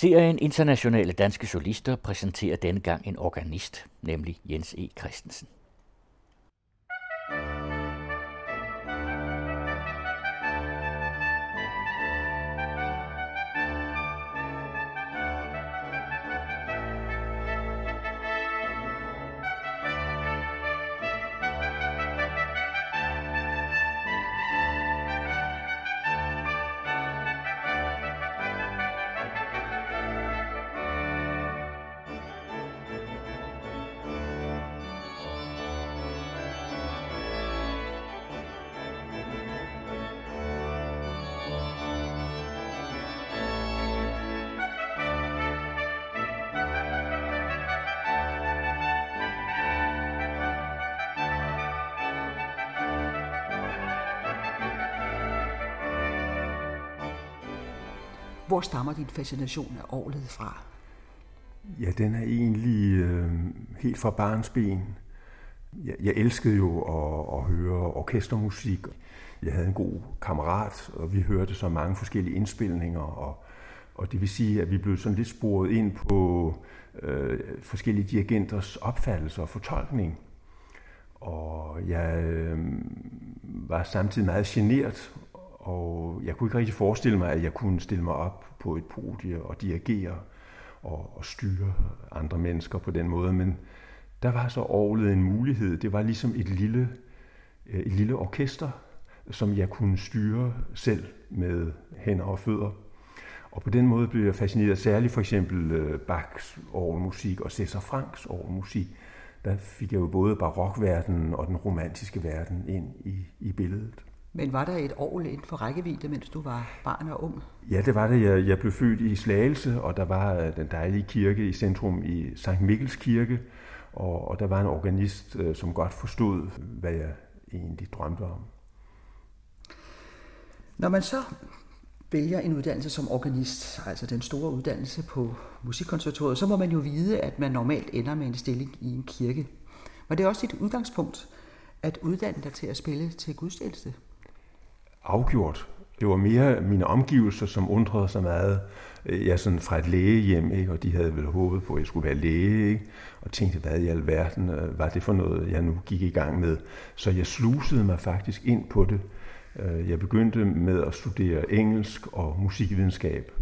Serien Internationale Danske Solister præsenterer denne gang en organist, nemlig Jens E. Christensen. Stammer din fascination af orlet fra? Ja, den er egentlig øh, helt fra barnsben. Jeg, jeg elskede jo at, at høre orkestermusik. Jeg havde en god kammerat, og vi hørte så mange forskellige indspilninger. Og, og det vil sige, at vi blev sådan lidt sporet ind på øh, forskellige dirigenters opfattelse og fortolkning. Og jeg øh, var samtidig meget generet og jeg kunne ikke rigtig forestille mig, at jeg kunne stille mig op på et podie og dirigere og, og styre andre mennesker på den måde. Men der var så overlevet en mulighed. Det var ligesom et lille, øh, et lille orkester, som jeg kunne styre selv med hænder og fødder. Og på den måde blev jeg fascineret, særligt for eksempel øh, Bachs orgelmusik og Cæsar Franks orgelmusik. Der fik jeg jo både barokverdenen og den romantiske verden ind i, i billedet. Men var der et år inden for rækkevidde, mens du var barn og ung? Ja, det var det. Jeg, jeg blev født i Slagelse, og der var øh, den dejlige kirke i centrum i Sankt Mikkels Kirke, og, og der var en organist, øh, som godt forstod, hvad jeg egentlig drømte om. Når man så vælger en uddannelse som organist, altså den store uddannelse på Musikkonservatoriet, så må man jo vide, at man normalt ender med en stilling i en kirke. Men det er også et udgangspunkt at uddanne dig til at spille til gudstjeneste? Afgjort. Det var mere mine omgivelser, som undrede sig meget. Øh, jeg er sådan fra et lægehjem, ikke? og de havde vel håbet på, at jeg skulle være læge, ikke? og tænkte, hvad i alverden øh, var det for noget, jeg nu gik i gang med. Så jeg slusede mig faktisk ind på det. Øh, jeg begyndte med at studere engelsk og musikvidenskab.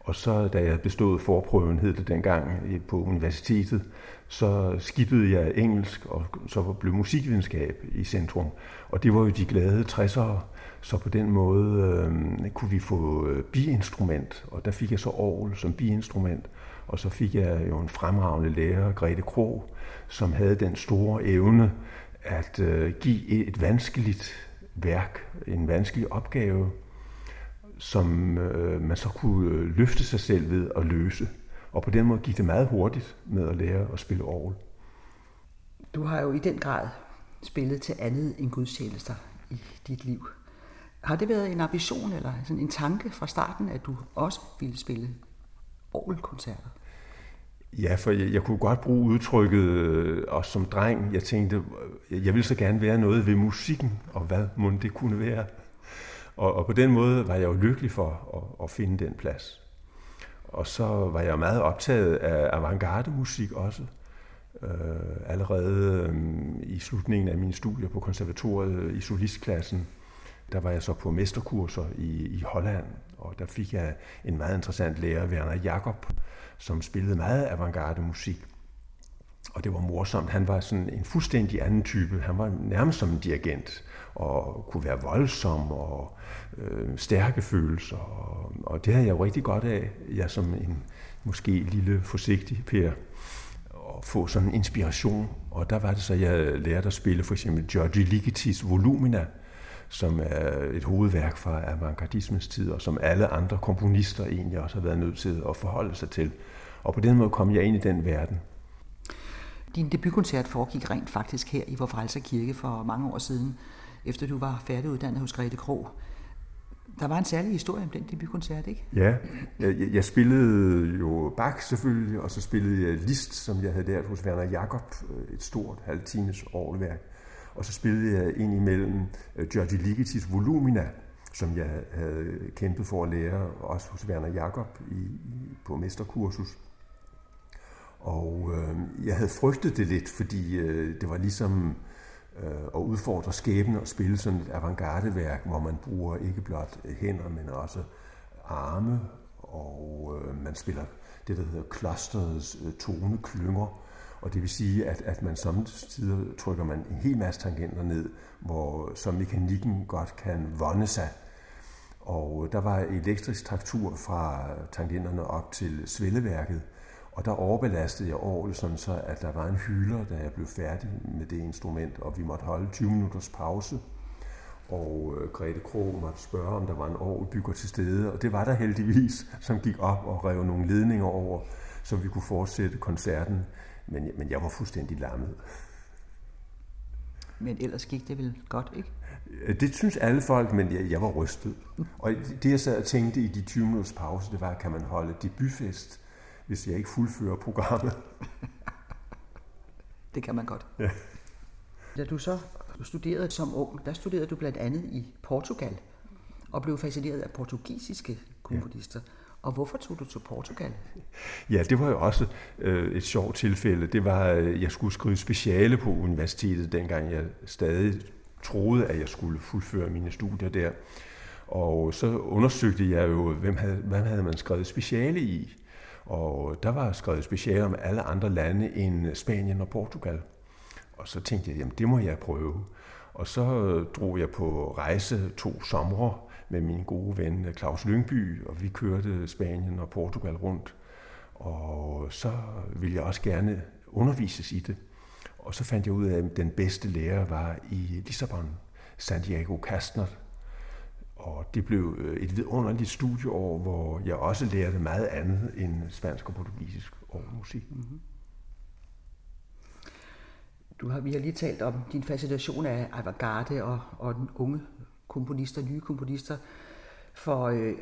Og så da jeg bestod forprøven, hed det dengang på universitetet, så skippede jeg engelsk, og så blev musikvidenskab i centrum. Og det var jo de glade 60'ere, så på den måde øh, kunne vi få øh, biinstrument, og der fik jeg så orgel som biinstrument. Og så fik jeg jo en fremragende lærer, Grete Kro, som havde den store evne at øh, give et vanskeligt værk, en vanskelig opgave, som øh, man så kunne øh, løfte sig selv ved at løse. Og på den måde gik det meget hurtigt med at lære at spille orgel. Du har jo i den grad spillet til andet end gudstjenester i dit liv. Har det været en ambition eller sådan en tanke fra starten, at du også ville spille orgelkoncerter? Ja, for jeg, jeg kunne godt bruge udtrykket, øh, også som dreng, jeg tænkte, øh, jeg ville så gerne være noget ved musikken, og hvad må det kunne være. Og, og på den måde var jeg jo lykkelig for at, at finde den plads. Og så var jeg meget optaget af avantgarde-musik også. Øh, allerede øh, i slutningen af mine studier på konservatoriet i solistklassen, der var jeg så på mesterkurser i, i Holland, og der fik jeg en meget interessant lærer, Werner Jakob, som spillede meget avantgarde musik. Og det var morsomt. Han var sådan en fuldstændig anden type. Han var nærmest som en dirigent og kunne være voldsom og øh, stærke følelser. Og, og det havde jeg jo rigtig godt af, jeg som en måske lille forsigtig Per, at få sådan en inspiration. Og der var det så, jeg lærte at spille for eksempel Giorgi Ligetis Volumina, som er et hovedværk fra avantgardismens tid, og som alle andre komponister egentlig også har været nødt til at forholde sig til. Og på den måde kom jeg ind i den verden. Din debutkoncert foregik rent faktisk her i Vor Kirke for mange år siden, efter du var færdiguddannet hos Grete Kro. Der var en særlig historie om den debutkoncert, ikke? Ja, jeg, jeg spillede jo Bach selvfølgelig, og så spillede jeg Liszt, som jeg havde lært hos Werner Jakob, et stort halvtimes årværk. Og så spillede jeg ind imellem øh, Giorgi Ligetis Volumina, som jeg havde kæmpet for at lære, også hos Werner Jakob i, i på mesterkursus. Og øh, jeg havde frygtet det lidt, fordi øh, det var ligesom øh, at udfordre skæbne og spille sådan et avantgardeværk, hvor man bruger ikke blot hænder, men også arme, og øh, man spiller det, der hedder clusters øh, toneklynger. Og det vil sige, at, at man samtidig trykker man en hel masse tangenter ned, hvor så mekanikken godt kan vonde sig. Og der var elektrisk traktur fra tangenterne op til svelleværket, og der overbelastede jeg året, sådan så at der var en hylder, da jeg blev færdig med det instrument, og vi måtte holde 20 minutters pause. Og øh, Grete Krog måtte spørge, om der var en orgelbygger til stede, og det var der heldigvis, som gik op og rev nogle ledninger over, så vi kunne fortsætte koncerten. Men, men jeg var fuldstændig lammet. Men ellers gik det vel godt, ikke? Øh, det synes alle folk, men jeg, jeg var rystet. Og det jeg sad og tænkte i de 20 minutters pause, det var, kan man holde debutfest hvis jeg ikke fuldfører programmet. det kan man godt. Ja. Da du så studerede som ung, der studerede du blandt andet i Portugal og blev fascineret af portugisiske komponister. Ja. Og hvorfor tog du til Portugal? Ja, det var jo også øh, et sjovt tilfælde. Det var, øh, jeg skulle skrive speciale på universitetet, dengang jeg stadig troede, at jeg skulle fuldføre mine studier der. Og så undersøgte jeg jo, hvem havde, hvem havde man skrevet speciale i. Og der var skrevet speciale om alle andre lande end Spanien og Portugal. Og så tænkte jeg, jamen det må jeg prøve. Og så øh, drog jeg på rejse to somre med min gode ven øh, Claus Lyngby, og vi kørte Spanien og Portugal rundt. Og så ville jeg også gerne undervises i det. Og så fandt jeg ud af, at den bedste lærer var i Lissabon, Santiago Kastner, og det blev øh, et vidunderligt studieår, hvor jeg også lærte meget andet end spansk og portugisisk og musik. Mm-hmm. Du har, vi har lige talt om din fascination af avantgarde og, og den unge komponister, nye komponister. For øh,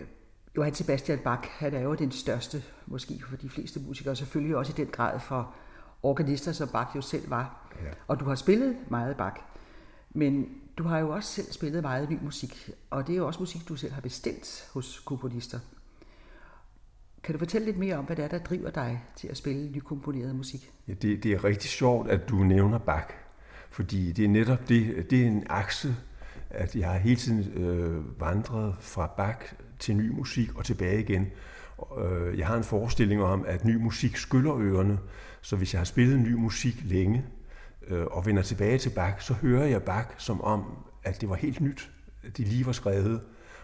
Johann Sebastian Bach, han er jo den største, måske for de fleste musikere, selvfølgelig også i den grad for organister, som Bach jo selv var. Ja. Og du har spillet meget Bach. Men du har jo også selv spillet meget ny musik, og det er jo også musik, du selv har bestilt hos komponister. Kan du fortælle lidt mere om, hvad det er, der driver dig til at spille nykomponeret musik? Ja, det, det er rigtig sjovt, at du nævner Bach, fordi det er netop det, det er en akse, at jeg har hele tiden øh, vandret fra Bach til ny musik og tilbage igen. Øh, jeg har en forestilling om, at ny musik skyller ørerne, så hvis jeg har spillet ny musik længe, øh, og vender tilbage til Bach, så hører jeg Bach som om, at det var helt nyt. Det lige var skrevet.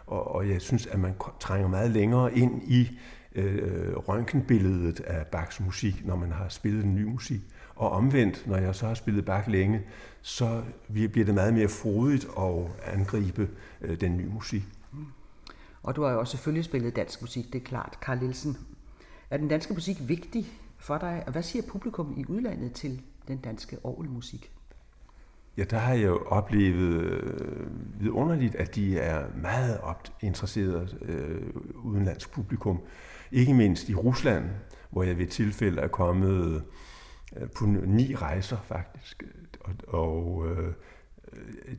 Og, og jeg synes, at man trænger meget længere ind i øh, røntgenbilledet af Bachs musik, når man har spillet ny musik. Og omvendt, når jeg så har spillet Bach længe, så bliver det meget mere frodigt at angribe øh, den nye musik. Og du har jo også selvfølgelig spillet dansk musik, det er klart. Carl Nielsen. Er den danske musik vigtig for dig? Og hvad siger publikum i udlandet til den danske orgelmusik? Ja, der har jeg jo oplevet øh, vidunderligt, at de er meget interesseret øh, udenlandsk publikum. Ikke mindst i Rusland, hvor jeg ved tilfælde er kommet på ni rejser faktisk. Og, og øh,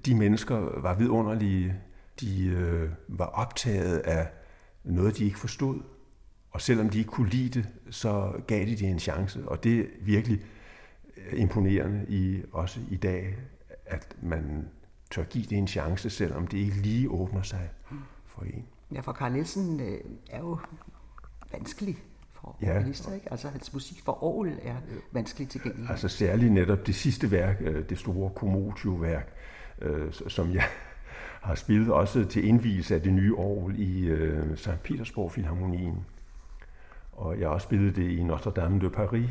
de mennesker var vidunderlige. De øh, var optaget af noget, de ikke forstod. Og selvom de ikke kunne lide det, så gav de det en chance. Og det er virkelig øh, imponerende i, også i dag, at man tør give det en chance, selvom det ikke lige åbner sig for en. Ja, for Carl Nielsen øh, er jo vanskelig for ja. organister, ikke? Altså hans musik for Aarhus er vanskeligt tilgængelig. Altså særligt netop det sidste værk, øh, det store Commotio-værk, øh, som jeg har spillet også til indvielse af det nye Aarhus i øh, St. Petersborg Filharmonien. Og jeg har også spillet det i Notre Dame de Paris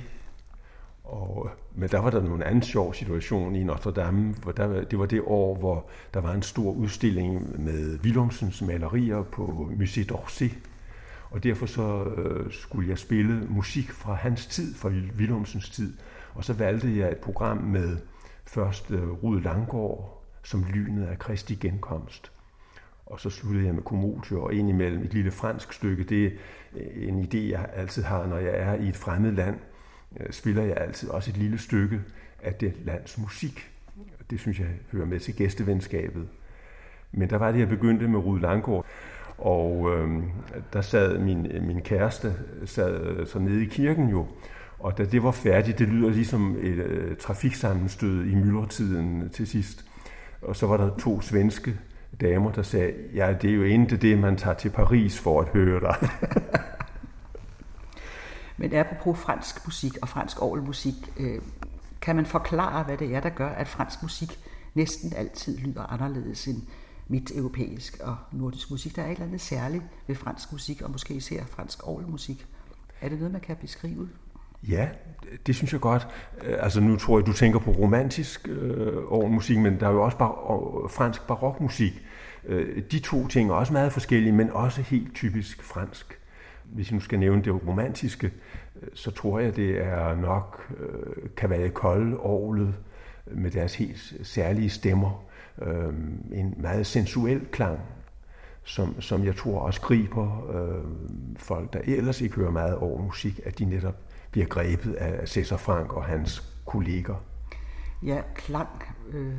og, men der var der en anden sjov situation i Notre Dame, hvor der, det var det år, hvor der var en stor udstilling med Willumsens malerier på Musée d'Orsay. Og derfor så øh, skulle jeg spille musik fra hans tid, fra Willumsens tid. Og så valgte jeg et program med først øh, Rud Langgaard som lynet af Kristi genkomst. Og så sluttede jeg med Komotio, og indimellem et lille fransk stykke. Det er øh, en idé, jeg altid har, når jeg er i et fremmed land – Øh, spiller jeg altid også et lille stykke af det lands musik. Det synes jeg hører med til gæstevenskabet. Men der var det, jeg begyndte med Rud Langgaard. Og øh, der sad min, min kæreste sad øh, så nede i kirken jo, og da det var færdigt, det lyder ligesom et øh, trafiksammenstød i myldretiden til sidst. Og så var der to svenske damer, der sagde, ja, det er jo ikke det, man tager til Paris for at høre dig. Men apropos fransk musik og fransk orgelmusik, øh, kan man forklare, hvad det er, der gør, at fransk musik næsten altid lyder anderledes end mit europæisk og nordisk musik? Der er et eller andet særligt ved fransk musik, og måske især fransk orgelmusik. Er det noget, man kan beskrive? Ja, det synes jeg godt. Øh, altså nu tror jeg, du tænker på romantisk øh, orgelmusik, men der er jo også bar- fransk barokmusik. Øh, de to ting er også meget forskellige, men også helt typisk fransk. Hvis jeg nu skal nævne det romantiske, øh, så tror jeg, det er nok øh, Cavalier Kold, orlet, øh, med deres helt særlige stemmer. Øh, en meget sensuel klang, som, som jeg tror også griber øh, folk, der ellers ikke hører meget over musik, at de netop bliver grebet af Cæsar Frank og hans kolleger. Ja, klang. Øh,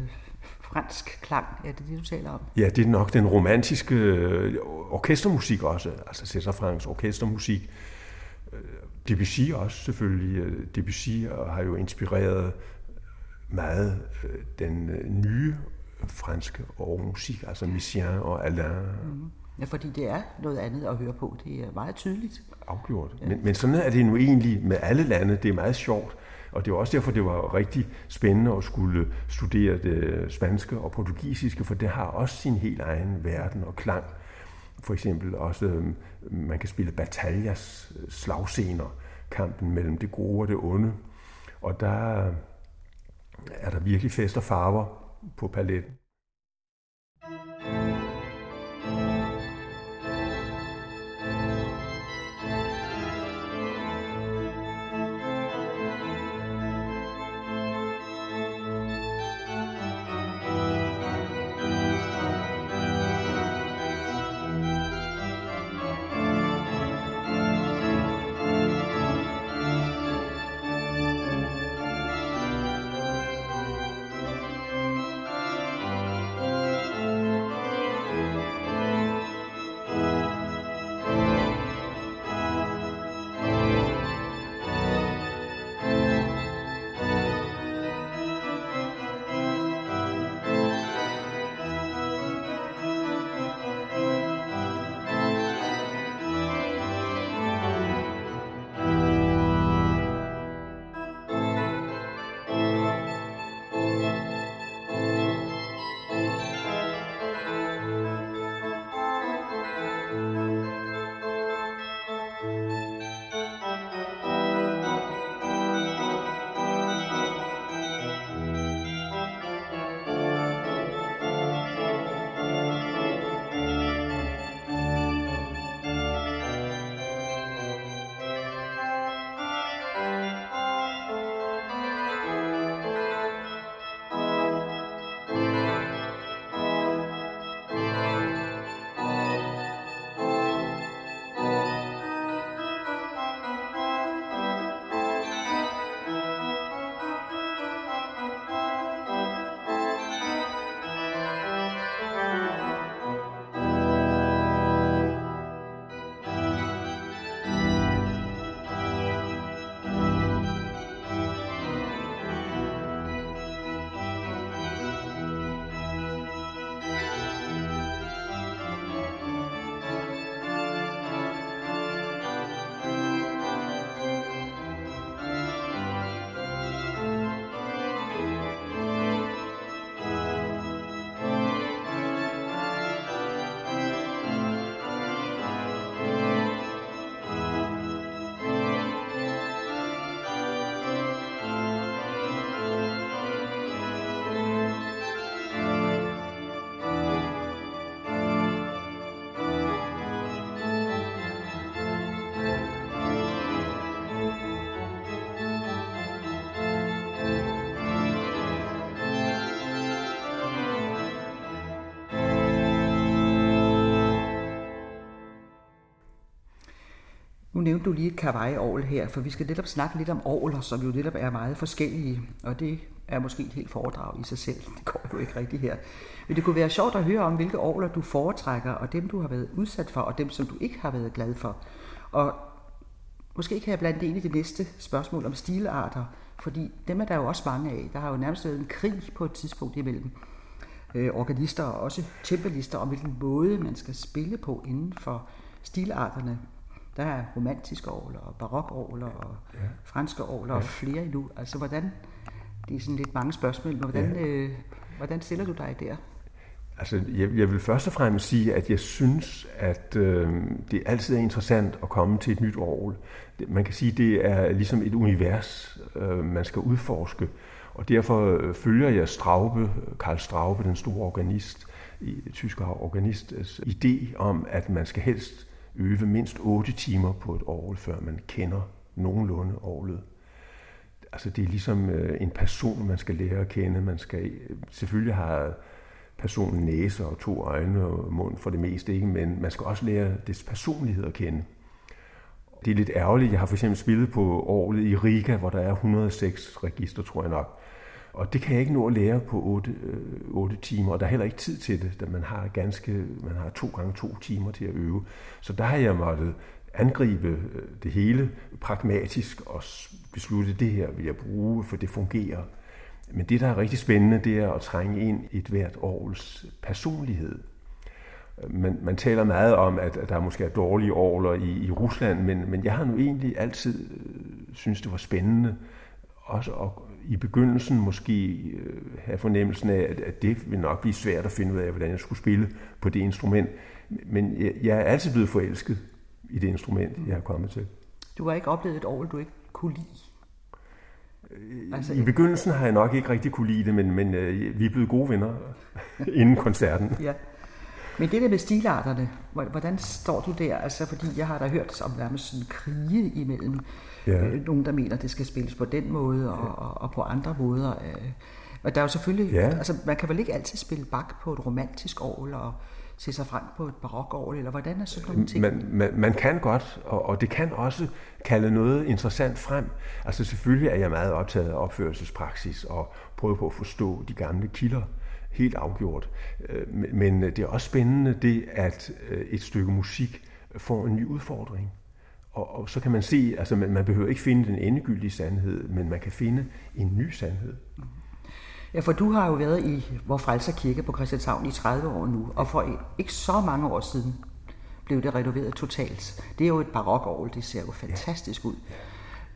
fransk klang, er det det, du taler om? Ja, det er nok den romantiske øh, orkestermusik også, altså Cæsar Franks orkestermusik. Øh, Debussy også selvfølgelig. Øh, Debussy har jo inspireret meget den nye franske orgelmusik, altså Messiaen og Alain. Mm. Ja, fordi det er noget andet at høre på. Det er meget tydeligt. Afgjort. Ja. Men, men sådan er det nu egentlig med alle lande. Det er meget sjovt. Og det var også derfor, det var rigtig spændende at skulle studere det spanske og portugisiske, for det har også sin helt egen verden og klang. For eksempel også, øhm, man kan spille bataljas slagscener, kampen mellem det gode og det onde. Og der er der virkelig fest og farver på nævnte du lige et kawaii her, for vi skal netop snakke lidt om orgler, som jo netop er meget forskellige. Og det er måske et helt foredrag i sig selv. Det går jo ikke rigtigt her. Men det kunne være sjovt at høre om, hvilke orgler du foretrækker, og dem du har været udsat for, og dem som du ikke har været glad for. Og måske kan jeg blande det ind i det næste spørgsmål om stilarter, fordi dem er der jo også mange af. Der har jo nærmest været en krig på et tidspunkt imellem øh, organister og også tempelister om, hvilken måde man skal spille på inden for stilarterne. Der er romantiske orgler og barokorgler og ja. franske orgler ja. og flere endnu. Altså hvordan, det er sådan lidt mange spørgsmål, men hvordan, ja. øh, hvordan stiller du dig der? Altså, jeg, jeg vil først og fremmest sige, at jeg synes, at øh, det altid er interessant at komme til et nyt orgel. Man kan sige, det er ligesom et univers, øh, man skal udforske. Og derfor øh, følger jeg Straube, Karl Straube, den store organist, tyske organist, idé om, at man skal helst øve mindst 8 timer på et orgel, før man kender nogenlunde orglet. Altså det er ligesom øh, en person, man skal lære at kende. Man skal selvfølgelig have personen næse og to øjne og mund for det meste, ikke? men man skal også lære dets personlighed at kende. Det er lidt ærgerligt. Jeg har for eksempel spillet på året i Riga, hvor der er 106 register, tror jeg nok. Og det kan jeg ikke nå at lære på 8, øh, 8 timer, og der er heller ikke tid til det, da man har ganske, man har to gange to timer til at øve. Så der har jeg måttet angribe øh, det hele pragmatisk og beslutte, det her vil jeg bruge, for det fungerer. Men det, der er rigtig spændende, det er at trænge ind i et hvert års personlighed. Man, man taler meget om, at, at der måske er dårlige orler i, i Rusland, men, men jeg har nu egentlig altid øh, synes, det var spændende også at i begyndelsen måske øh, have fornemmelsen af, at, at det ville nok blive svært at finde ud af, hvordan jeg skulle spille på det instrument. Men jeg, jeg er altid blevet forelsket i det instrument, jeg har kommet til. Du har ikke oplevet et år, du ikke kunne lide? Altså, I begyndelsen har jeg nok ikke rigtig kunne lide det, men, men øh, vi er blevet gode venner inden koncerten. ja. Men det der med stilarterne, hvordan står du der? Altså, fordi jeg har da hørt om nærmest sådan krige imellem ja. øh, nogen, der mener, det skal spilles på den måde og, og, og på andre måder. Øh. Og der er jo selvfølgelig, ja. altså man kan vel ikke altid spille bak på et romantisk år, og se sig frem på et barokår, eller hvordan er sådan nogle ting? Man, man, man kan godt, og, og det kan også kalde noget interessant frem. Altså selvfølgelig er jeg meget optaget af opførelsespraksis og prøver på at forstå de gamle kilder helt afgjort. Øh, men det er også spændende det, at øh, et stykke musik får en ny udfordring. Og, og så kan man se, altså man, man behøver ikke finde den endegyldige sandhed, men man kan finde en ny sandhed. Ja, for du har jo været i Vor Frelser Kirke på Christianshavn i 30 år nu, og for ikke så mange år siden blev det renoveret totalt. Det er jo et barokår, det ser jo fantastisk ud.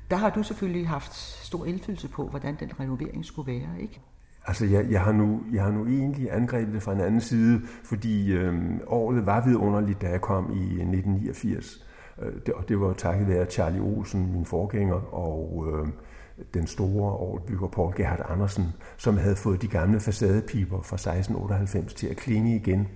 Der har du selvfølgelig haft stor indflydelse på, hvordan den renovering skulle være, ikke? Altså, jeg, jeg, har nu, jeg har nu egentlig angrebet det fra en anden side, fordi øh, året var vidunderligt, da jeg kom i 1989. Øh, det, og det var takket være Charlie Olsen, min forgænger, og øh, den store overbygger Paul Gerhard Andersen, som havde fået de gamle facadepiber fra 1698 til at klinge igen,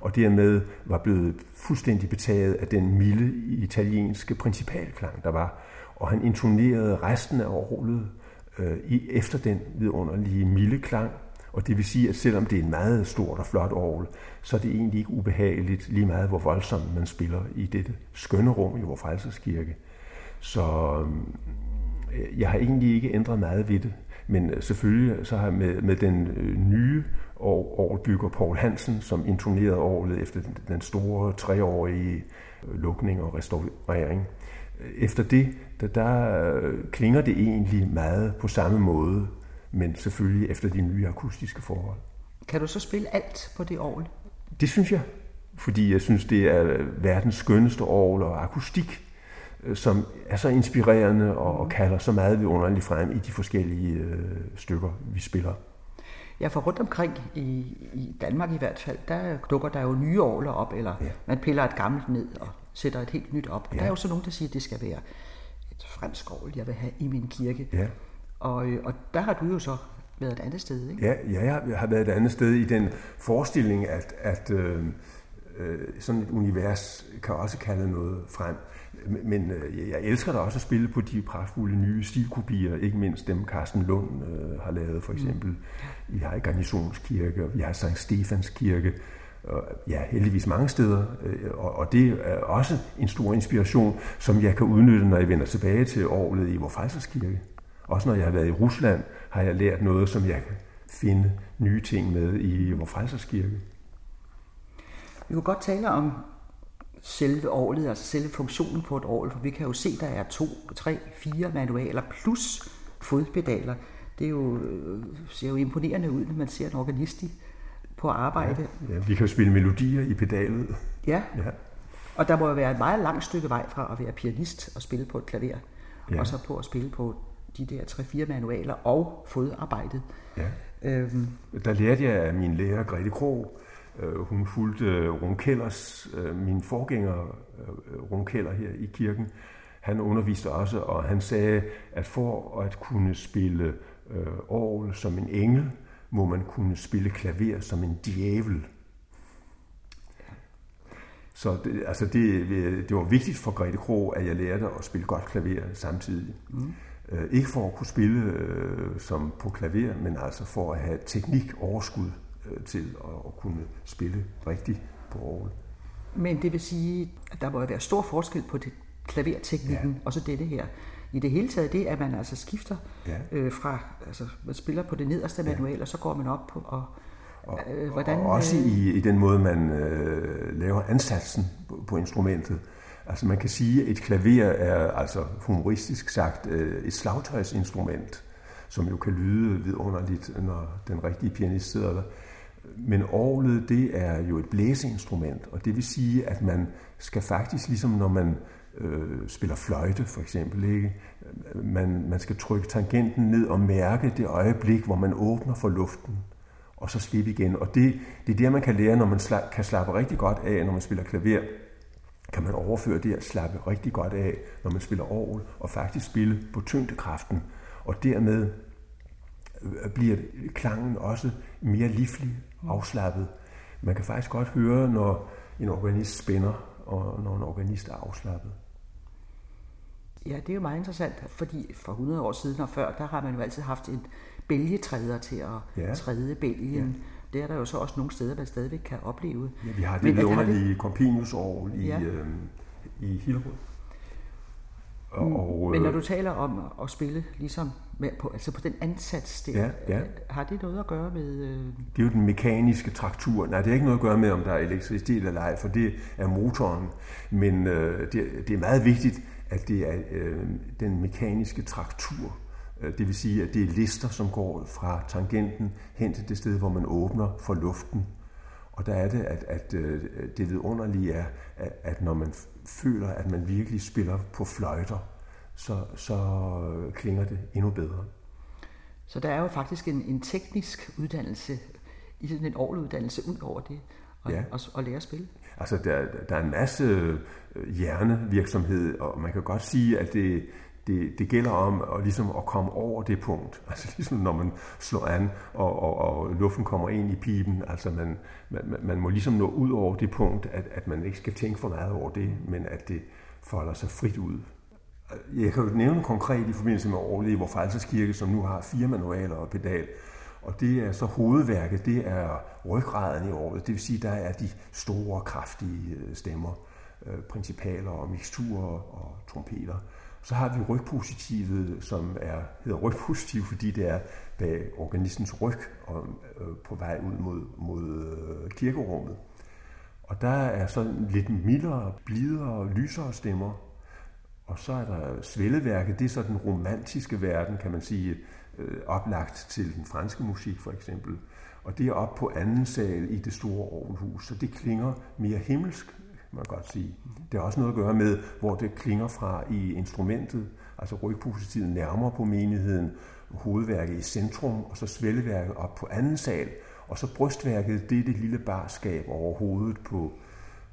og dermed var blevet fuldstændig betaget af den milde italienske principalklang, der var. Og han intonerede resten af orlet øh, efter den vidunderlige milde klang, og det vil sige, at selvom det er en meget stort og flot orgel, så er det egentlig ikke ubehageligt lige meget, hvor voldsomt man spiller i dette skønne rum i vores frelserskirke. Så øh, jeg har egentlig ikke ændret meget ved det. Men øh, selvfølgelig så har jeg med, med den øh, nye orgelbygger Paul Hansen, som intonerede orglet efter den store treårige øh, lukning og restaurering. Efter det, der, der klinger det egentlig meget på samme måde, men selvfølgelig efter de nye akustiske forhold. Kan du så spille alt på det orgel? Det synes jeg, fordi jeg synes, det er verdens skønneste orgel og akustik, øh, som er så inspirerende og, og kalder så meget vidunderligt frem i de forskellige øh, stykker, vi spiller. Ja, for rundt omkring i, i Danmark i hvert fald, der dukker der jo nye orgler op, eller ja. man piller et gammelt ned og sætter et helt nyt op. Og ja. der er jo så nogen, der siger, at det skal være et fransk orgel, jeg vil have i min kirke. Ja. Og, øh, og der har du jo så været et andet sted, ikke? Ja, ja jeg har været et andet sted i den forestilling, at, at øh, øh, sådan et univers kan også kalde noget frem. Men øh, jeg elsker da også at spille på de pragtfulde nye stilkopier, ikke mindst dem Carsten Lund øh, har lavet for eksempel. Mm. Vi har i Garnisonskirke, og vi har Sankt Stefans Kirke, ja, heldigvis mange steder, øh, og, og det er også en stor inspiration, som jeg kan udnytte, når jeg vender tilbage til året i Vor kirke. Også når jeg har været i Rusland, har jeg lært noget, som jeg kan finde nye ting med i vores kirke. Vi kunne godt tale om selve året, altså selve funktionen på et år, for vi kan jo se, der er to, tre, fire manualer plus fodpedaler. Det er jo, øh, ser jo imponerende ud, når man ser en organist i, på arbejde. Ja, ja, vi kan jo spille melodier i pedalet. Ja. ja, og der må jo være et meget langt stykke vej fra at være pianist og spille på et klaver, ja. og så på at spille på de der tre-fire manualer og fodarbejdet. Ja. Øhm. Der lærte jeg af min lærer, Grete Krog, øh, hun fulgte Ron Kellers, øh, min forgænger øh, Ron Keller her i kirken, han underviste også, og han sagde, at for at kunne spille øh, orgel som en engel, må man kunne spille klaver som en djævel. Så det, altså det, det var vigtigt for Grete Krog, at jeg lærte at spille godt klaver samtidig. Mm. Øh, ikke for at kunne spille øh, som på klaver, men altså for at have teknik overskud øh, til at, at kunne spille rigtigt på orgel. Men det vil sige, at der må være stor forskel på det klaverteknikken ja. og så det her. I det hele taget det, at man altså skifter ja. øh, fra, altså man spiller på det nederste manual, ja. og så går man op på, og og, øh, hvordan, og også øh, i, i den måde, man øh, laver ansatsen på, på instrumentet. Altså man kan sige, at et klaver er altså humoristisk sagt øh, et slagtøjsinstrument, som jo kan lyde vidunderligt, når den rigtige pianist sidder der. Men orglet, det er jo et blæseinstrument, og det vil sige, at man skal faktisk, ligesom når man øh, spiller fløjte for eksempel, ikke? Man, man skal trykke tangenten ned og mærke det øjeblik, hvor man åbner for luften, og så slippe igen. Og det, det er det, man kan lære, når man sla, kan slappe rigtig godt af, når man spiller klaver kan man overføre det at slappe rigtig godt af, når man spiller orgel, og faktisk spille på tyngdekraften. Og dermed øh, bliver klangen også mere livlig, afslappet. Man kan faktisk godt høre, når en organist spænder, og når en organist er afslappet. Ja, det er jo meget interessant, fordi for 100 år siden og før, der har man jo altid haft en bælgetræder til at ja. træde bælgen. Ja det er der jo så også nogle steder, man stadigvæk kan opleve. Ja, vi har det vidunderlige Compinius-år i, ja. øh, i Hillerød. Og, mm. Men når øh, du taler om at spille ligesom med på, altså på den ansats der, ja, ja. har det noget at gøre med... Øh... Det er jo den mekaniske traktur. Nej, det har ikke noget at gøre med, om der er elektricitet eller ej, for det er motoren. Men øh, det, det er meget vigtigt, at det er øh, den mekaniske traktur, Øh, det vil sige, at det er lister, som går fra tangenten hen til det sted, hvor man åbner for luften. Og der er det, at, at øh, det vidunderlige er, at når man føler, at man virkelig spiller på fløjter, så, så klinger det endnu bedre. Så der er jo faktisk en, en teknisk uddannelse, i sådan en uddannelse ud over det, at, ja. at, at lære at spille? Altså, der, der er en masse øh, hjernevirksomhed, og man kan godt sige, at det, det, det gælder om at, ligesom at komme over det punkt. Altså ligesom når man slår an, og, og, og luften kommer ind i pipen. Altså man, man, man må ligesom nå ud over det punkt, at, at man ikke skal tænke for meget over det, men at det folder sig frit ud. Jeg kan jo nævne konkret i forbindelse med Aarhus hvor vores Kirke, som nu har fire manualer og pedal. Og det er så hovedværket, det er ryggraden i året. Det vil sige, der er de store, kraftige øh, stemmer, øh, principaler og mixturer og trompeter. Så har vi rygpositivet, som er, hedder rygpositiv, fordi det er bag organismens ryg og øh, på vej ud mod, mod øh, kirkerummet. Og der er så lidt mildere, blidere, lysere stemmer. Og så er der svælleværket, det er så den romantiske verden, kan man sige, øh, oplagt til den franske musik for eksempel. Og det er op på anden sal i det store Aarhus, så det klinger mere himmelsk, man godt sige. Det har også noget at gøre med, hvor det klinger fra i instrumentet, altså rygpositivet nærmere på menigheden, hovedværket i centrum, og så svæleværket op på anden sal, og så brystværket, det er det lille barskab over hovedet på,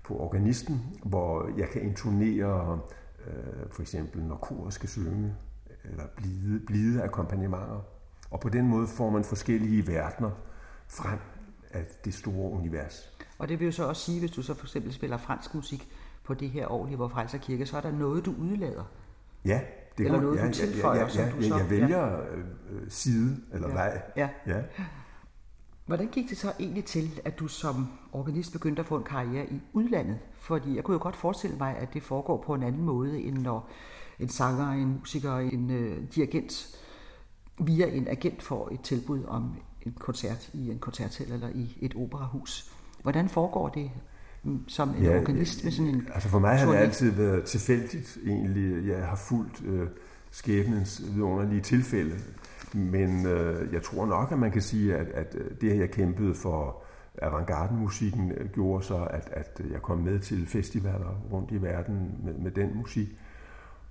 på organisten, hvor jeg kan intonere øh, for eksempel, når koret skal synge, eller blide, blide akkompagnementer. Og på den måde får man forskellige verdener frem af det store univers. Og det vil jo så også sige, hvis du så for eksempel spiller fransk musik på det her år i vores Frelser Kirke, så er der noget, du udlader. Ja, det eller noget, ja, du tilføjer, ja, ja, ja, du så... Jeg vælger ja. Øh, side eller ja. vej. Ja. ja. Hvordan gik det så egentlig til, at du som organist begyndte at få en karriere i udlandet? Fordi jeg kunne jo godt forestille mig, at det foregår på en anden måde, end når en sanger, en musiker, en øh, dirigent via en agent får et tilbud om en koncert i en koncertsal eller i et operahus. Hvordan foregår det mm, som en ja, organist med sådan en Altså for mig har det altid været tilfældigt egentlig. Jeg har fulgt øh, skæbnens vidunderlige tilfælde. Men øh, jeg tror nok, at man kan sige, at, at øh, det, jeg kæmpede for avantgarde-musikken, øh, gjorde så, at, at øh, jeg kom med til festivaler rundt i verden med, med den musik.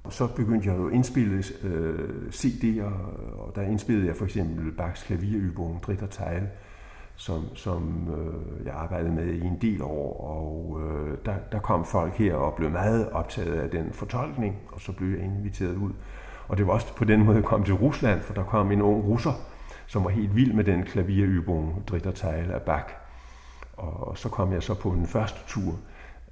Og så begyndte jeg jo at indspille øh, CD'er, og der indspillede jeg for eksempel Bachs klaverybung, Dritter Teil, som, som øh, jeg arbejdede med i en del år, og øh, der, der kom folk her og blev meget optaget af den fortolkning, og så blev jeg inviteret ud. Og det var også på den måde, jeg kom til Rusland, for der kom en ung russer, som var helt vild med den klaverybung, Dritter Teil af Bach. Og så kom jeg så på den første tur,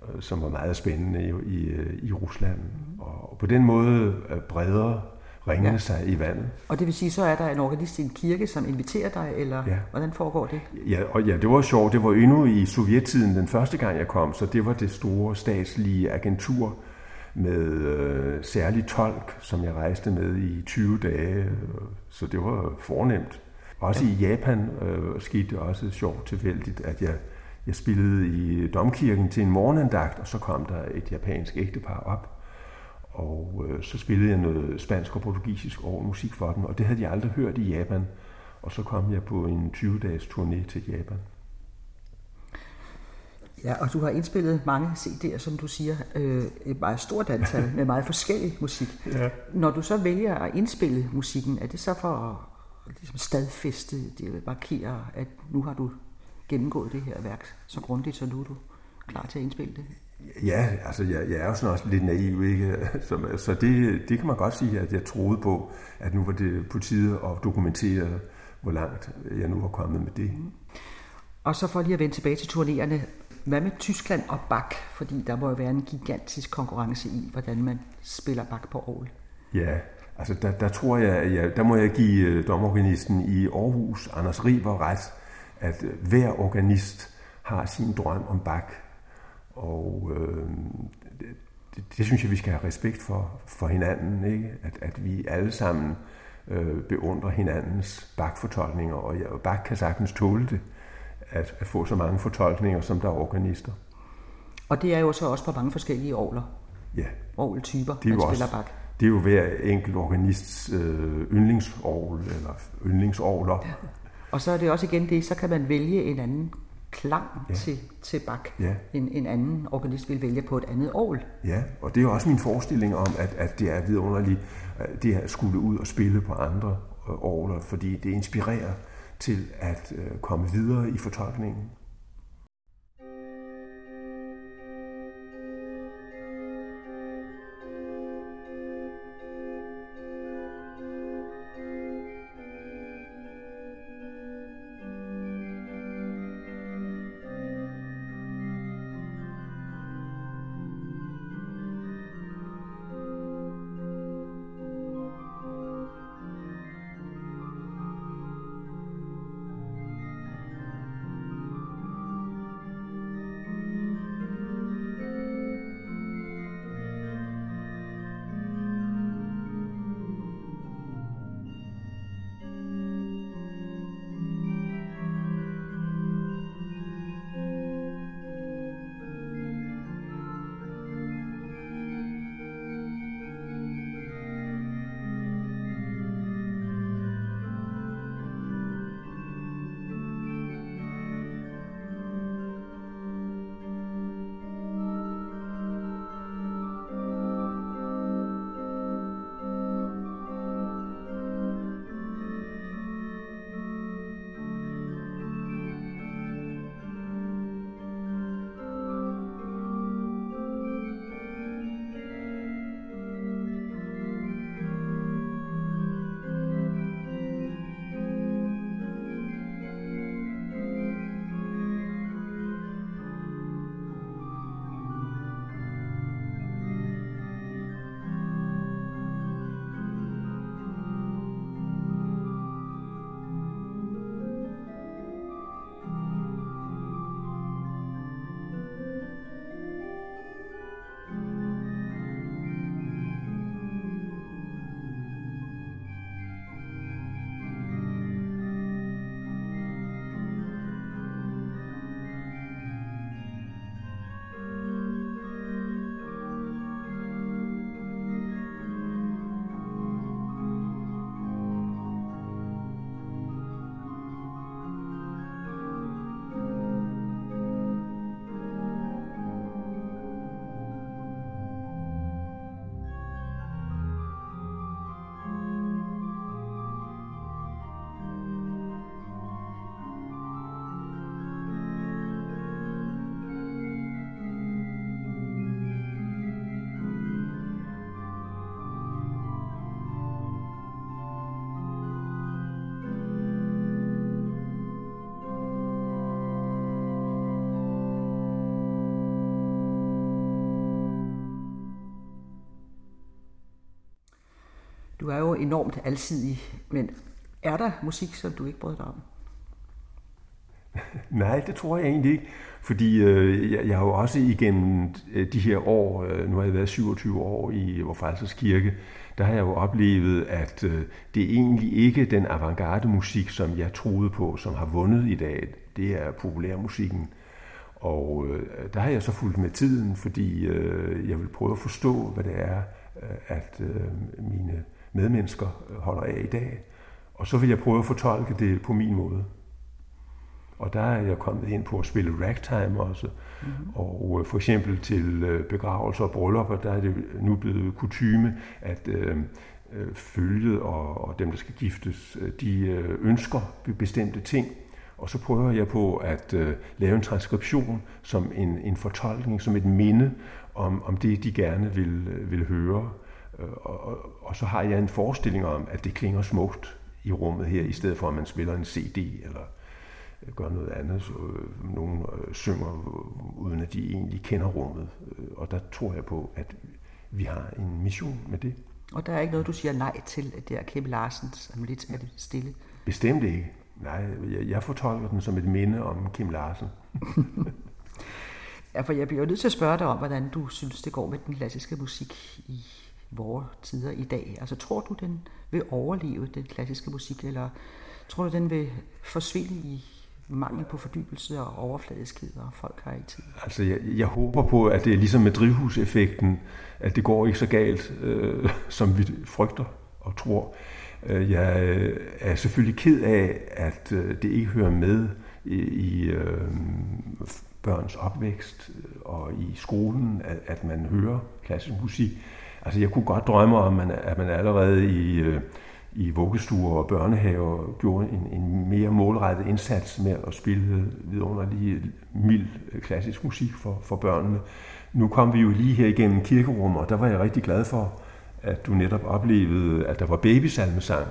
øh, som var meget spændende i, i, øh, i Rusland. Og på den måde breder ringene ja. sig i vandet. Og det vil sige, så er der en organist i en kirke, som inviterer dig, eller ja. hvordan foregår det? Ja, og ja, det var sjovt. Det var endnu i sovjettiden den første gang, jeg kom, så det var det store statslige agentur med øh, særlig tolk, som jeg rejste med i 20 dage. Øh, så det var fornemt. Også ja. i Japan øh, skete det også sjovt tilfældigt, at jeg, jeg spillede i domkirken til en morgenandagt, og så kom der et japansk ægtepar op. Og øh, så spillede jeg noget spansk og portugisisk over musik for dem, og det havde de aldrig hørt i Japan. Og så kom jeg på en 20-dages turné til Japan. Ja, og du har indspillet mange CD'er, som du siger, øh, et meget stort antal med meget forskellig musik. Ja. Når du så vælger at indspille musikken, er det så for at ligesom stadfæste, det markere, at nu har du gennemgået det her værk så grundigt, så nu er du klar til at indspille det? Ja, altså jeg, jeg er jo sådan også lidt naiv, ikke? Så, så det, det kan man godt sige, at jeg troede på, at nu var det på tide at dokumentere, hvor langt jeg nu var kommet med det. Og så for lige at vende tilbage til turnéerne, hvad med Tyskland og bak? Fordi der må jo være en gigantisk konkurrence i, hvordan man spiller bak på Aarhus. Ja, altså der, der tror jeg, ja, der må jeg give øh, domorganisten i Aarhus, Anders Riber, ret, at øh, hver organist har sin drøm om bak. Og øh, det, det, det synes jeg, vi skal have respekt for, for hinanden, ikke? At, at vi alle sammen øh, beundrer hinandens bakfortolkninger, og ja, kan sagtens tåle det at, at få så mange fortolkninger, som der er organister. Og det er jo så også på mange forskellige orgler. Ja. Orgeltyper, det er man spiller bak. Det er jo hver enkelt organists øh, yndlingsorgel eller yndlingsorgler. Ja. Og så er det også igen det, så kan man vælge en anden klang ja. til, til bak, ja. en, en anden organist vil vælge på et andet orgel. Ja, og det er også min forestilling om, at, at det er vidunderligt, det at skulle ud og spille på andre øh, orgler, fordi det inspirerer til at øh, komme videre i fortolkningen. Enormt alsidig, men er der musik, som du ikke bryder dig om? Nej, det tror jeg egentlig ikke. Fordi øh, jeg, jeg har jo også igennem øh, de her år, øh, nu har jeg været 27 år i Vorfalsers Kirke, der har jeg jo oplevet, at øh, det er egentlig ikke den avantgarde musik, som jeg troede på, som har vundet i dag. Det er populærmusikken. Og øh, der har jeg så fulgt med tiden, fordi øh, jeg vil prøve at forstå, hvad det er, øh, at øh, mine medmennesker holder af i dag. Og så vil jeg prøve at fortolke det på min måde. Og der er jeg kommet ind på at spille ragtime også. Mm-hmm. Og øh, for eksempel til øh, begravelser og bryllupper, der er det nu blevet kutyme, at øh, øh, følget og, og dem, der skal giftes, de øh, ønsker bestemte ting. Og så prøver jeg på at øh, lave en transkription som en, en fortolkning, som et minde om, om det, de gerne vil, vil høre. Og, og, og så har jeg en forestilling om, at det klinger smukt i rummet her, i stedet for at man spiller en CD eller gør noget andet. Så, øh, nogen øh, synger, uden at de egentlig kender rummet. Øh, og der tror jeg på, at vi har en mission med det. Og der er ikke noget, du siger nej til, at det er Kim Larsens om lidt er det stille? Bestemt ikke. Nej, jeg, jeg fortolker den som et minde om Kim Larsen. ja, for jeg bliver jo nødt til at spørge dig om, hvordan du synes, det går med den klassiske musik i vores tider i dag. Altså tror du, den vil overleve, den klassiske musik, eller tror du, den vil forsvinde i mangel på fordybelse og overfladiskhed, og folk har ikke tid. Altså, jeg, jeg håber på, at det er ligesom med drivhuseffekten, at det går ikke så galt, øh, som vi frygter og tror. Øh, jeg øh, er selvfølgelig ked af, at øh, det ikke hører med i, i øh, børns opvækst og i skolen, at, at man hører klassisk musik. Altså, jeg kunne godt drømme om, at man, at man allerede i... Øh, I vuggestuer og børnehaver gjorde en, en mere målrettet indsats med at spille vidunderlig mild klassisk musik for, for børnene. Nu kom vi jo lige her igennem kirkerummet, og der var jeg rigtig glad for, at du netop oplevede, at der var babysalmesang.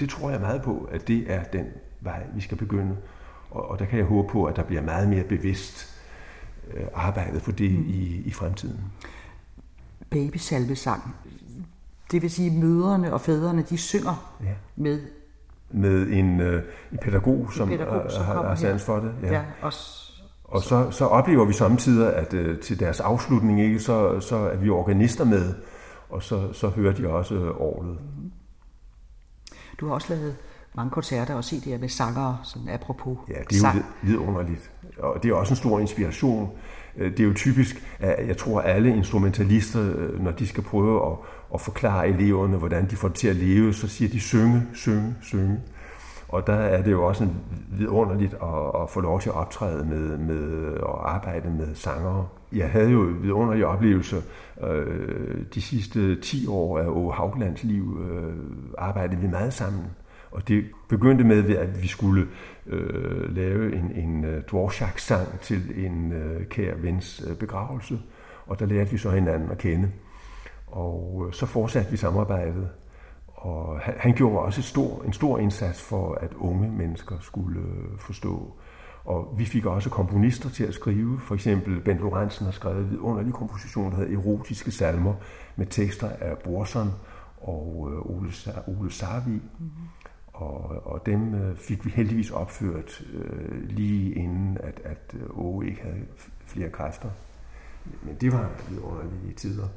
Det tror jeg meget på, at det er den vej, vi skal begynde. Og, og der kan jeg håbe på, at der bliver meget mere bevidst øh, arbejdet på det mm. i, i fremtiden. Babysalmesang. Det vil sige, at mødrene og fædrene, de synger ja. med med en, øh, en pædagog, som, en pædagog, som har, har sans for det. Ja. Ja, og, og så, så oplever vi samtidig, at øh, til deres afslutning, ikke, så, så er vi organister med, og så, så hører de også orlet. Du har også lavet mange koncerter og CD'er med sangere, sådan apropos Ja, det er sang. jo vidunderligt. Og det er også en stor inspiration. Øh, det er jo typisk, at jeg tror, at alle instrumentalister, øh, når de skal prøve at, at forklare eleverne, hvordan de får det til at leve, så siger de synge, synge, synge. Og der er det jo også en vidunderligt at, at få lov til at optræde med, med og arbejde med sangere. Jeg havde jo vidunderlige oplevelser øh, de sidste 10 år af Åge Hauglands liv. Øh, arbejdede vi meget sammen. Og det begyndte med, at vi skulle øh, lave en, en øh, Dvorak-sang til en øh, kær vens øh, begravelse. Og der lærte vi så hinanden at kende. Og øh, så fortsatte vi samarbejdet. Og han, han gjorde også et stor, en stor indsats for, at unge mennesker skulle øh, forstå. Og vi fik også komponister til at skrive. For eksempel Ben Lorentzen har skrevet en vidunderlig komposition, der hedder Erotiske salmer, med tekster af Borson og øh, Ole, Ole Sarvi. Mm-hmm. Og, og dem øh, fik vi heldigvis opført øh, lige inden, at, at øh, Åge ikke havde flere kræfter. Men det var vidunderlige tider.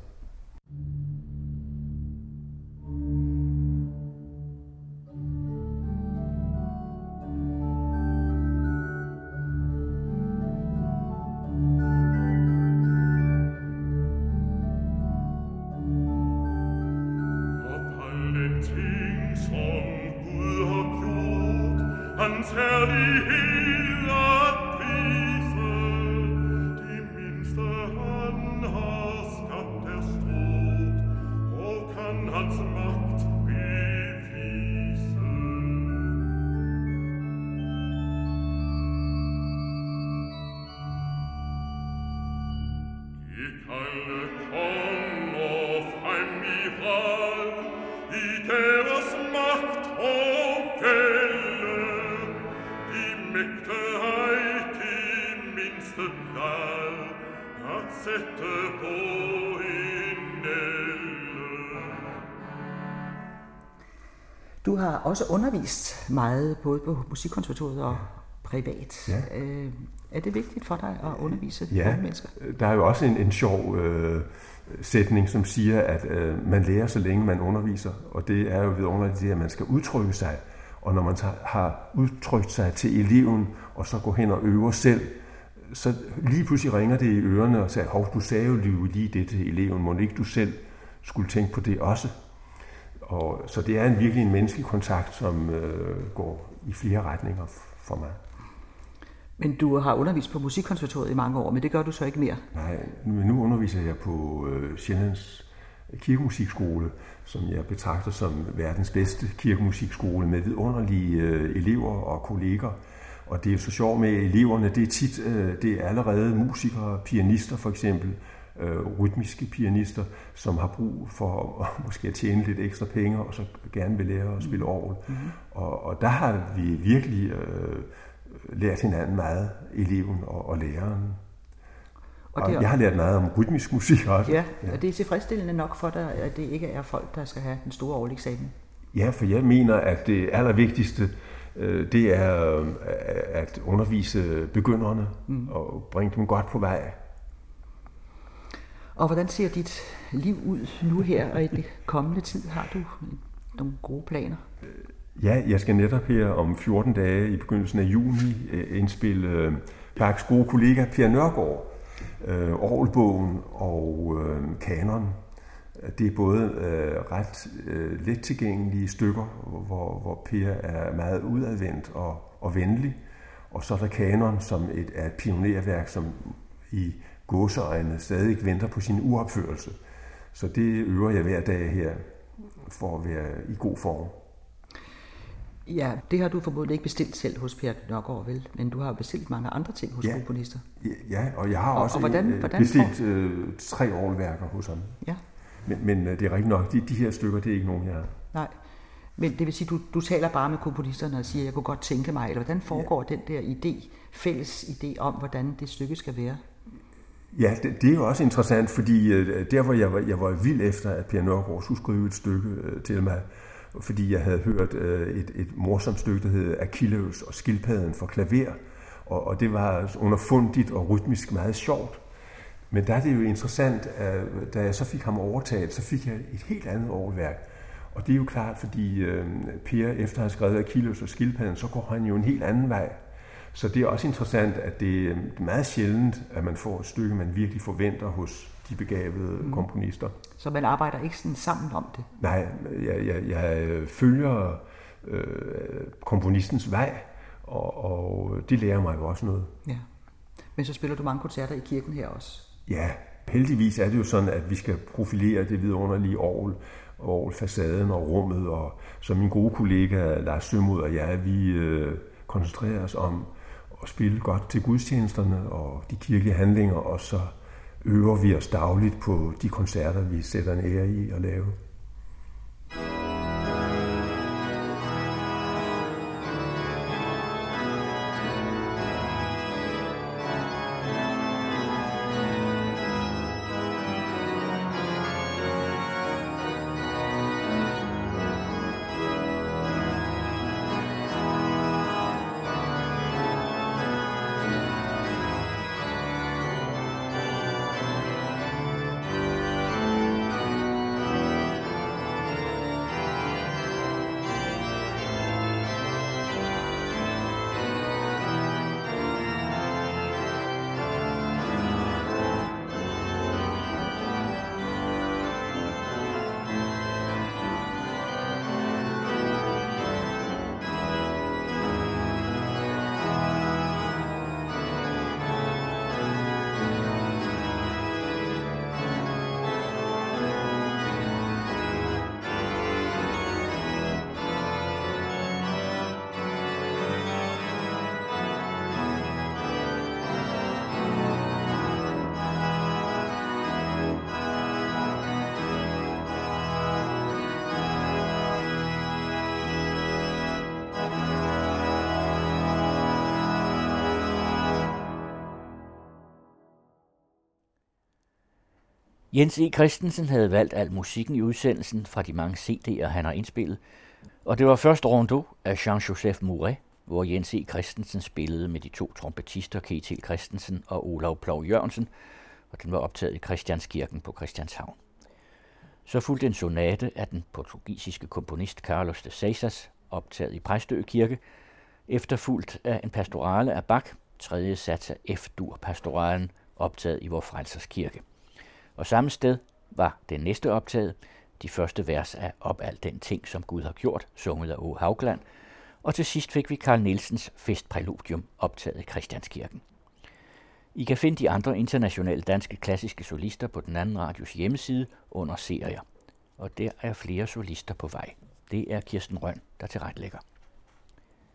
ans herrlicher Priester. Du har også undervist meget, både på Musikkonservatoriet og privat. Ja. Øh, er det vigtigt for dig at undervise ja. unge mennesker? Der er jo også en, en sjov øh, sætning, som siger, at øh, man lærer, så længe man underviser. Og det er jo vidunderligt, det, at man skal udtrykke sig. Og når man tager, har udtrykt sig til eleven, og så går hen og øver selv, så lige pludselig ringer det i ørerne og siger, hov, du sagde jo lige det til eleven, må ikke du selv skulle tænke på det også? Og, så det er en virkelig en menneskelig kontakt, som øh, går i flere retninger for mig. Men du har undervist på musikkonservatoriet i mange år, men det gør du så ikke mere. Nej, men nu underviser jeg på øh, Sjællands kirkemusikskole, som jeg betragter som verdens bedste kirkemusikskole med vidunderlige øh, elever og kolleger. Og det er så sjovt med eleverne, det er tit øh, det er allerede musikere, pianister for eksempel, øh, rytmiske pianister, som har brug for at, måske at tjene lidt ekstra penge, og så gerne vil lære at spille orgel. Mm-hmm. Og, og der har vi virkelig øh, lært hinanden meget, eleven og, og læreren. Og, Og det er- jeg har lært meget om rytmisk musik også. Ja, og det er tilfredsstillende nok for dig, at det ikke er folk, der skal have den store overeksamen. Ja, for jeg mener, at det allervigtigste, øh, det er øh, at undervise begynderne mm. og bringe dem godt på vej. Og hvordan ser dit liv ud nu her og i det kommende tid? Har du nogle gode planer? Ja, jeg skal netop her om 14 dage i begyndelsen af juni øh, indspille øh, Parks gode kollega Per Nørgaard, øh, Orgelbogen og øh, Kanon. Det er både øh, ret øh, let tilgængelige stykker, hvor, hvor Per er meget udadvendt og, og venlig. Og så er der Kanon, som et, er et pionerværk, som i gåseøjne stadig venter på sin uopførelse. Så det øver jeg hver dag her for at være i god form. Ja, det har du formodentlig ikke bestilt selv hos Per Nørgaard, vel? Men du har bestilt mange andre ting hos Ja. komponister. Ja, og jeg har Og- også og hvordan- øh, hvordan bestilt øh, tre årværker hos ham. Ja, Men, men øh, det er rigtigt nok, de, de her stykker, det er ikke nogen, jeg nej. Men det vil sige, du, du taler bare med komponisterne og siger, jeg kunne godt tænke mig, eller hvordan foregår ja. den der idé, fælles idé om, hvordan det stykke skal være? Ja, det, det er jo også interessant, fordi øh, der, hvor jeg var, jeg var vild efter, at Per Nørgaard skulle skrive et stykke øh, til mig, fordi jeg havde hørt øh, et, et morsomt stykke, der hed Achilles og skildpadden for klaver, og, og det var underfundigt og rytmisk meget sjovt. Men der er det jo interessant, at da jeg så fik ham overtaget, så fik jeg et helt andet overværk. Og det er jo klart, fordi øh, Per, efter at have skrevet Achilles og skildpadden, så går han jo en helt anden vej. Så det er også interessant, at det er meget sjældent, at man får et stykke, man virkelig forventer hos de begavede mm. komponister. Så man arbejder ikke sådan sammen om det. Nej, jeg, jeg, jeg følger øh, komponistens vej, og, og det lærer mig jo også noget. Ja. Men så spiller du mange koncerter i kirken her også. Ja, heldigvis er det jo sådan, at vi skal profilere det vidunderlige orgel, orgelfacaden og rummet, og som min gode kollega Lars Sømod og jeg, vi øh, koncentrerer os om at spille godt til gudstjenesterne og de kirkelige handlinger, og så øver vi os dagligt på de koncerter, vi sætter en ære i at lave. Jens E. Christensen havde valgt al musikken i udsendelsen fra de mange CD'er, han har indspillet, og det var først Rondo af Jean-Joseph Mouret, hvor Jens E. Christensen spillede med de to trompetister Ketil Christensen og Olav Plov Jørgensen, og den var optaget i Christianskirken på Christianshavn. Så fulgte en sonate af den portugisiske komponist Carlos de Seixas, optaget i Præstø Kirke, efterfulgt af en pastorale af Bach, tredje sats af F-dur pastoralen, optaget i vor Frelsers Kirke. Og samme sted var det næste optaget, de første vers af Op al den ting, som Gud har gjort, sunget af Åge Haugland, og til sidst fik vi Karl Nielsens festpræludium optaget i Christianskirken. I kan finde de andre internationale danske klassiske solister på den anden radios hjemmeside under serier. Og der er flere solister på vej. Det er Kirsten Røn, der tilrettelægger.